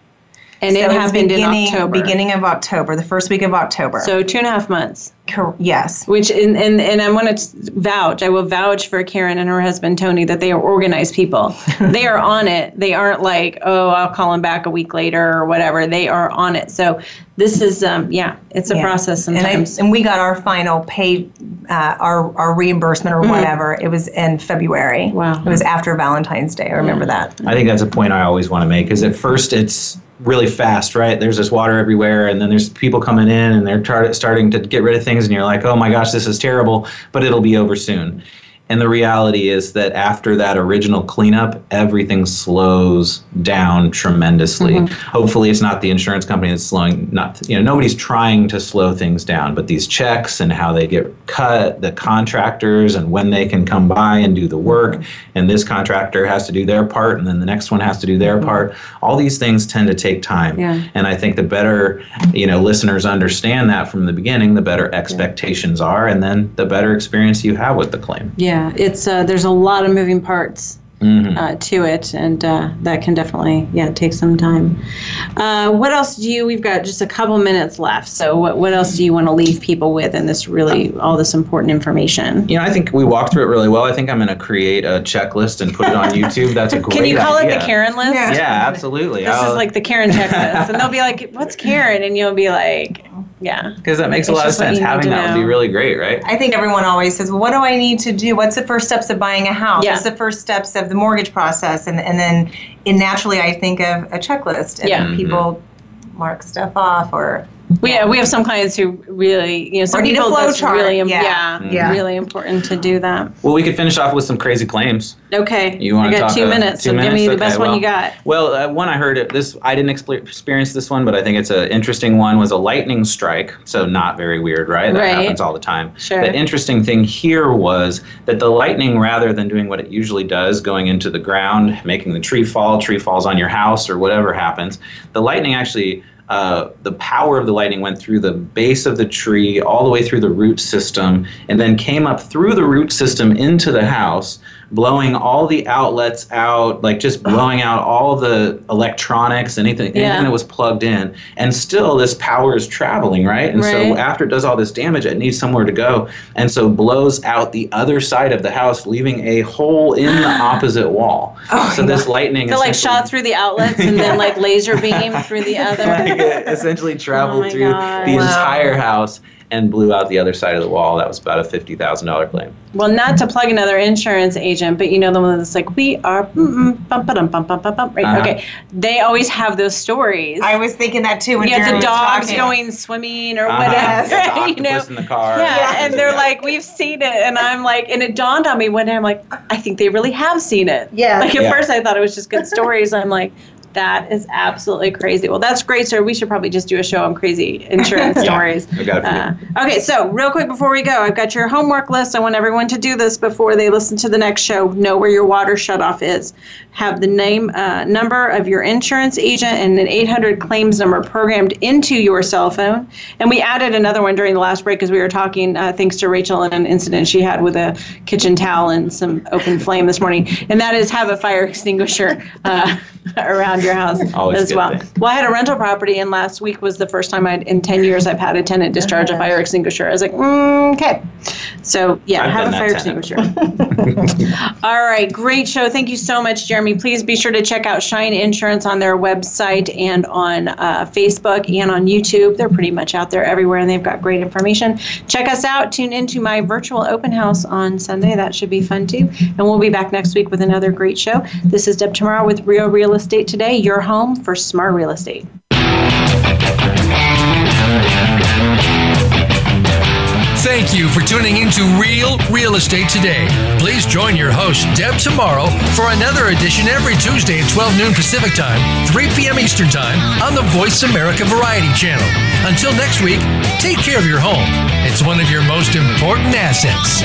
And it So was happened beginning, in October. Beginning of October, the first week of October. So two and a half months. Cor- yes. Which and and, and I want to vouch. I will vouch for Karen and her husband Tony that they are organized people. they are on it. They aren't like, oh, I'll call them back a week later or whatever. They are on it. So this is um yeah, it's a Yeah. process And, I, sometimes. and we got our final pay, uh, our, our reimbursement or whatever. It was in February. Wow. It was after Valentine's Day. I remember that. I think that's a point I always want to make is at first it's really fast, right? There's this water everywhere, and then there's people coming in and they're tar- starting to get rid of things, and you're like, oh my gosh, this is terrible, but it'll be over soon. And the reality is that after that original cleanup, everything slows down tremendously. Mm-hmm. Hopefully, it's not the insurance company that's slowing. Not you know nobody's trying to slow things down, but these checks and how they get cut, the contractors and when they can come by and do the work, mm-hmm. and this contractor has to do their part, and then the next one has to do their mm-hmm. part. All these things tend to take time, Yeah. and I think the better you know listeners understand that from the beginning, the better expectations are, and then the better experience you have with the claim. yeah, it's uh, there's a lot of moving parts. Mhm. Uh, to it, and uh, that can definitely, yeah, take some time. Uh, what else do you? We've got just a couple minutes left. So, what, what else do you want to leave people with in this really all this important information? You know, I think we walked through it really well. I think I'm going to create a checklist and put it on YouTube. That's a great Can you call idea. it the Karen list? Yeah. Yeah, absolutely. This is like the Karen checklist, and they'll be like, "What's Karen?" And you'll be like, "Yeah." because that makes a lot of sense. Having to that would be really great, right? I think everyone always says, well, what do I need to do? What's the first steps of buying a house? Yeah. What's the first steps of the mortgage process? And, and then and naturally, I think of a checklist. And Yeah. People mm-hmm. mark stuff off or We yeah, we have some clients who really, you know, some Or need a people flow that's chart. really, im- Yeah. yeah, Yeah. really important to do that. Well, we could finish off with some crazy claims. Okay, You want to got talk two uh, minutes, two so give minutes? me the Okay, best one you got. Well, uh, one I heard it, this I didn't expl- experience this one, but I think it's an interesting one. Was a lightning strike, so not very weird, right? That Right. happens all the time. Sure. The interesting thing here was that the lightning, rather than doing what it usually does, going into the ground, making the tree fall, tree falls on your house or whatever happens, the lightning actually. Uh, the power of the lightning went through the base of the tree all the way through the root system and then came up through the root system into the house blowing all the outlets out like just blowing out all the electronics anything Yeah. anything that was plugged in and still this power is traveling right and Right. so after it does all this damage it needs somewhere to go and so blows out the other side of the house leaving a hole in the opposite wall Oh so this lightning So like shot through the outlets and then like laser beam through the other. like it essentially traveled Oh through God. the Wow. entire house and blew out the other side of the wall. That was about a fifty thousand dollar claim. Well, not to plug another insurance agent, but you know the one that's like, we are bum, bum, bum, bum, bum, bum, right? Uh-huh. Okay, they always have those stories. I was thinking that too. When you have the dogs going swimming or uh-huh. whatever, you know, in the car. Yeah, yeah. and they're like, we've seen it, and I'm like, and it dawned on me one day, I'm like, I think they really have seen it. Yeah. Like at yeah. first I thought it was just good stories. I'm like, that is absolutely crazy. Well, that's great, sir. We should probably just do a show on crazy insurance stories. Uh, okay, so real quick before we go, I've got your homework list. I want everyone to do this before they listen to the next show. Know where your water shutoff is. Have the name, uh, number of your insurance agent, and an 800 claims number programmed into your cell phone. And we added another one during the last break because we were talking, uh, thanks to Rachel, and an incident she had with a kitchen towel and some open flame this morning. And that is have a fire extinguisher uh, around your house Always as well. thing. Well, I had a rental property, and last week was the first time I'd in ten years I've had a tenant discharge a fire extinguisher. I was like, mm, okay. So yeah, I've have a fire that extinguisher. All right, great show. Thank you so much, Jeremy. Please be sure to check out Shine Insurance on their website and on uh, Facebook and on YouTube. They're pretty much out there everywhere, and they've got great information. Check us out. Tune into my virtual open house on Sunday. That should be fun too. And we'll be back next week with another great show. This is Deb Tomorrow with Real Real Estate Today, your home for smart real estate. Thank you for tuning into Real Real Estate Today. Please join your host, Deb, tomorrow for another edition every Tuesday at 12 noon Pacific Time, 3 p.m. Eastern Time on the Voice America Variety Channel. Until next week, take care of your home. It's one of your most important assets.